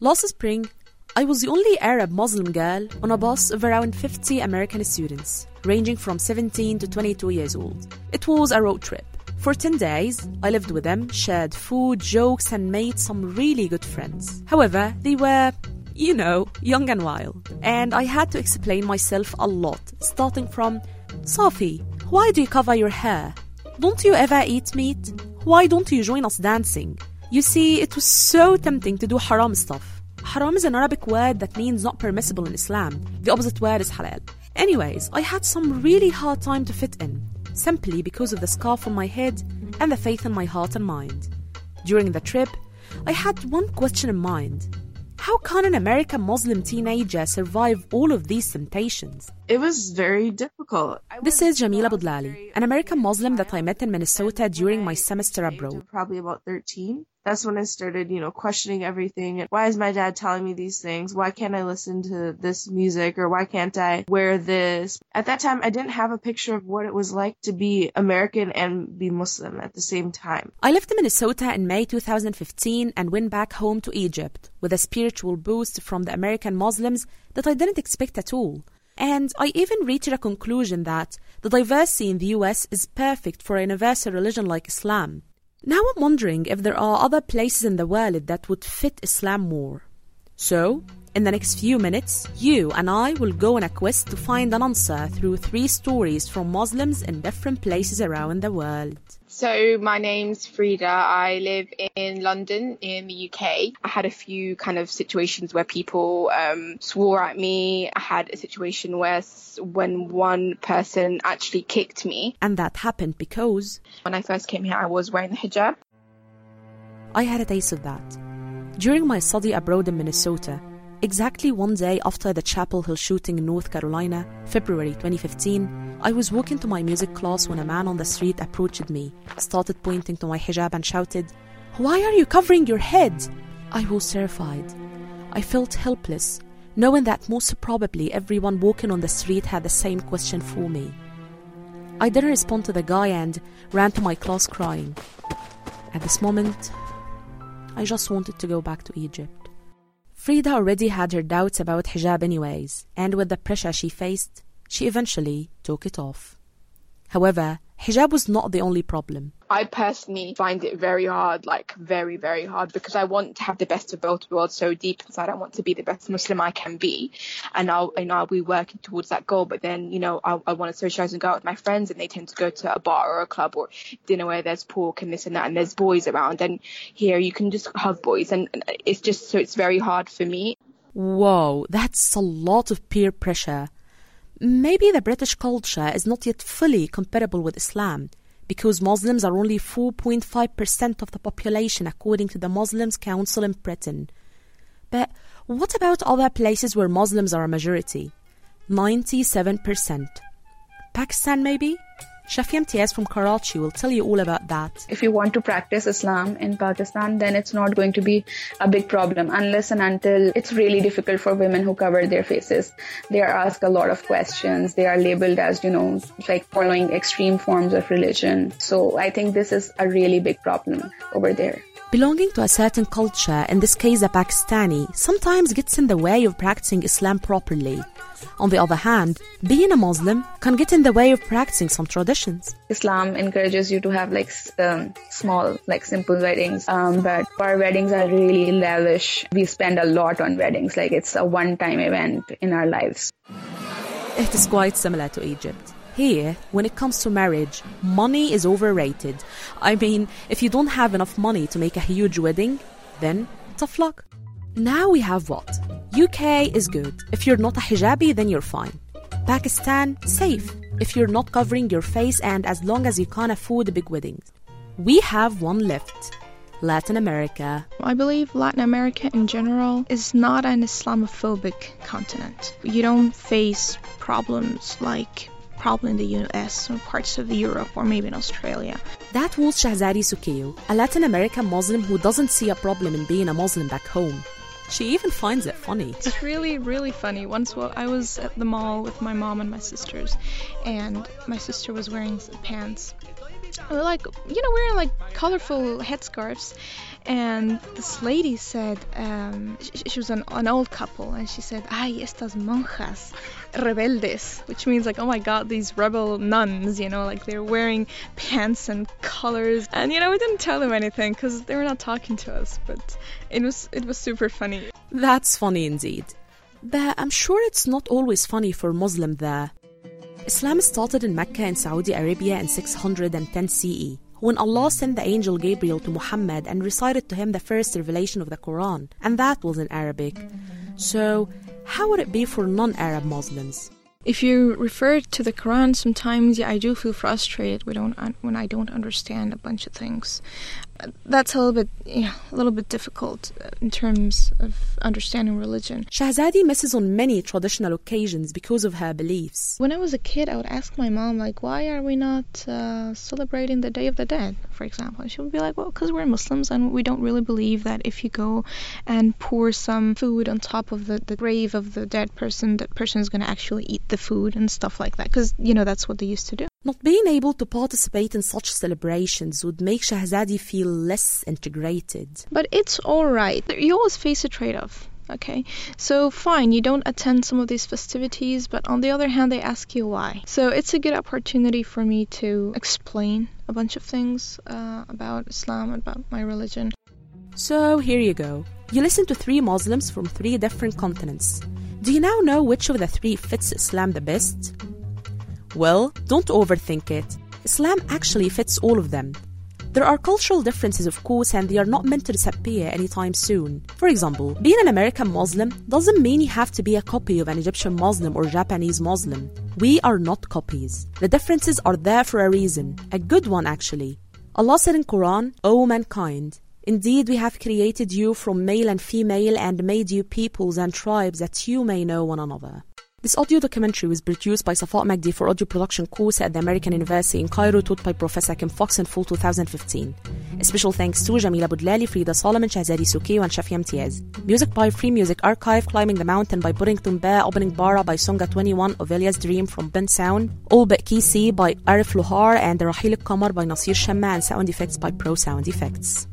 Last spring, I was the only Arab Muslim girl on a bus of around 50 American students, ranging from 17 to 22 years old. It was a road trip. For 10 days, I lived with them, shared food, jokes, and made some really good friends. However, they were, you know, young and wild. And I had to explain myself a lot, starting from Safi, why do you cover your hair? Don't you ever eat meat? Why don't you join us dancing? You see, it was so tempting to do haram stuff. Haram is an Arabic word that means not permissible in Islam. The opposite word is halal. Anyways, I had some really hard time to fit in, simply because of the scarf on my head and the faith in my heart and mind. During the trip, I had one question in mind. How can an American Muslim teenager survive all of these temptations? It was very difficult. This is Jamila Budlali, an American Muslim that I met in Minnesota during my semester abroad. Probably about 13. That's when I started, you know, questioning everything. Why is my dad telling me these things? Why can't I listen to this music? Or why can't I wear this? At that time, I didn't have a picture of what it was like to be American and be Muslim at the same time. I left Minnesota in May 2015 and went back home to Egypt with a spiritual boost from the American Muslims that I didn't expect at all. And I even reached a conclusion that the diversity in the US is perfect for a universal religion like Islam. Now I'm wondering if there are other places in the world that would fit Islam more. So, in the next few minutes, you and I will go on a quest to find an answer through three stories from Muslims in different places around the world. So my name's Frida. I live in London in the UK. I had a few kind of situations where people um, swore at me. I had a situation where when one person actually kicked me. And that happened because When I first came here, I was wearing the hijab. I had a taste of that. During my study abroad in Minnesota, exactly one day after the Chapel Hill shooting in North Carolina, February 2015, I was walking to my music class when a man on the street approached me, started pointing to my hijab, and shouted, Why are you covering your head? I was terrified. I felt helpless, knowing that most probably everyone walking on the street had the same question for me. I didn't respond to the guy and ran to my class crying. At this moment, I just wanted to go back to Egypt. Frida already had her doubts about hijab, anyways, and with the pressure she faced, she eventually took it off. However, hijab was not the only problem. I personally find it very hard, like very, very hard, because I want to have the best of both worlds so deep inside. I want to be the best Muslim I can be, and I'll, you know, I'll be working towards that goal. But then, you know, I, I want to socialize and go out with my friends, and they tend to go to a bar or a club or dinner where there's pork and this and that, and there's boys around. And here you can just hug boys, and and it's just so it's very hard for me. Whoa, that's a lot of peer pressure. Maybe the British culture is not yet fully compatible with Islam because Muslims are only 4.5% of the population according to the Muslims Council in Britain. But what about other places where Muslims are a majority? 97%. Pakistan, maybe? Shafi Imtiaz from Karachi will tell you all about that. if you want to practice Islam in Pakistan, then it's not going to be a big problem unless and until it's really difficult for women who cover their faces. They are asked a lot of questions. They are labeled as, you know, like following extreme forms of religion. So I think this is a really big problem over there. Belonging to a certain culture, in this case a Pakistani, sometimes gets in the way of practicing Islam properly. On the other hand, being a Muslim can get in the way of practicing some traditions. Islam encourages you to have like um, small, like simple weddings. Um, but our weddings are really lavish. We spend a lot on weddings. Like it's a one-time event in our lives. It is quite similar to Egypt. Here, when it comes to marriage, money is overrated. I mean, if you don't have enough money to make a huge wedding, then tough luck. Now we have what? UK is good. If you're not a hijabi, then you're fine. Pakistan, safe. If you're not covering your face and as long as you can't afford a big weddings. We have one left Latin America. I believe Latin America in general is not an Islamophobic continent. You don't face problems like problem in the US or parts of Europe or maybe in Australia. That was Shahzadi Sukiyo, a Latin American Muslim who doesn't see a problem in being a Muslim back home. She even finds it funny. It's really, really funny. Once wa- I was at the mall with my mom and my sisters, and my sister was wearing pants, like you know wearing like colorful headscarves. And this lady said um, she, she, was an, an, old couple and she said ay estas monjas rebeldes which means like oh my god these rebel nuns you know like they're wearing pants and colors. And you know we didn't tell them anything because they were not talking to us but it was it was super funny. That's funny indeed. But i'm sure it's not always funny for muslim there islam started in mecca in saudi arabia in 610 ce when Allah sent the angel Gabriel to Muhammad and recited to him the first revelation of the Quran, and that was in Arabic. So, how would it be for non Arab Muslims? If you refer to the Quran, sometimes yeah, I do feel frustrated when I don't, when I don't understand a bunch of things that's a little bit yeah, a little bit difficult uh, in terms of understanding religion. Shahzadi misses on many traditional occasions because of her beliefs. When I was a kid, I would ask my mom like, "Why are we not uh, celebrating the Day of the Dead?" For example, and she would be like, "Well, because we're Muslims and we don't really believe that if you go and pour some food on top of the, the grave of the dead person, that person is going to actually eat the food and stuff like that." Because you know that's what they used to do. Not being able to participate in such celebrations would make Shahzadi feel less integrated. But it's alright. You always face a trade off. Okay, so fine, you don't attend some of these festivities, but on the other hand, they ask you why. So it's a good opportunity for me to explain a bunch of things uh, about Islam, about my religion. So here you go. You listen to three Muslims from three different continents. Do you now know which of the three fits Islam the best? Well, don't overthink it. Islam actually fits all of them. There are cultural differences, of course, and they are not meant to disappear anytime soon. For example, being an American Muslim doesn't mean you have to be a copy of an Egyptian Muslim or Japanese Muslim. We are not copies. The differences are there for a reason, a good one actually. Allah said in Quran, O mankind, Indeed, we have created you from male and female and made you peoples and tribes that you may know one another. This audio documentary was produced by Safat Magdi for audio production course at the American University in Cairo, taught by Professor Kim Fox in fall 2015. A special thanks to Jamila Budlali, Frida Solomon, Shahzadi Suki, and Shafi Imtiaz. Music by Free Music Archive, Climbing the Mountain by Burrington Bear, Opening Bara by Songa 21, Ovelia's Dream from Bensound, All But Kisi by Arif Lohar, and Rahil Kamar by Nasir Shamma, and sound effects by Pro Sound Effects.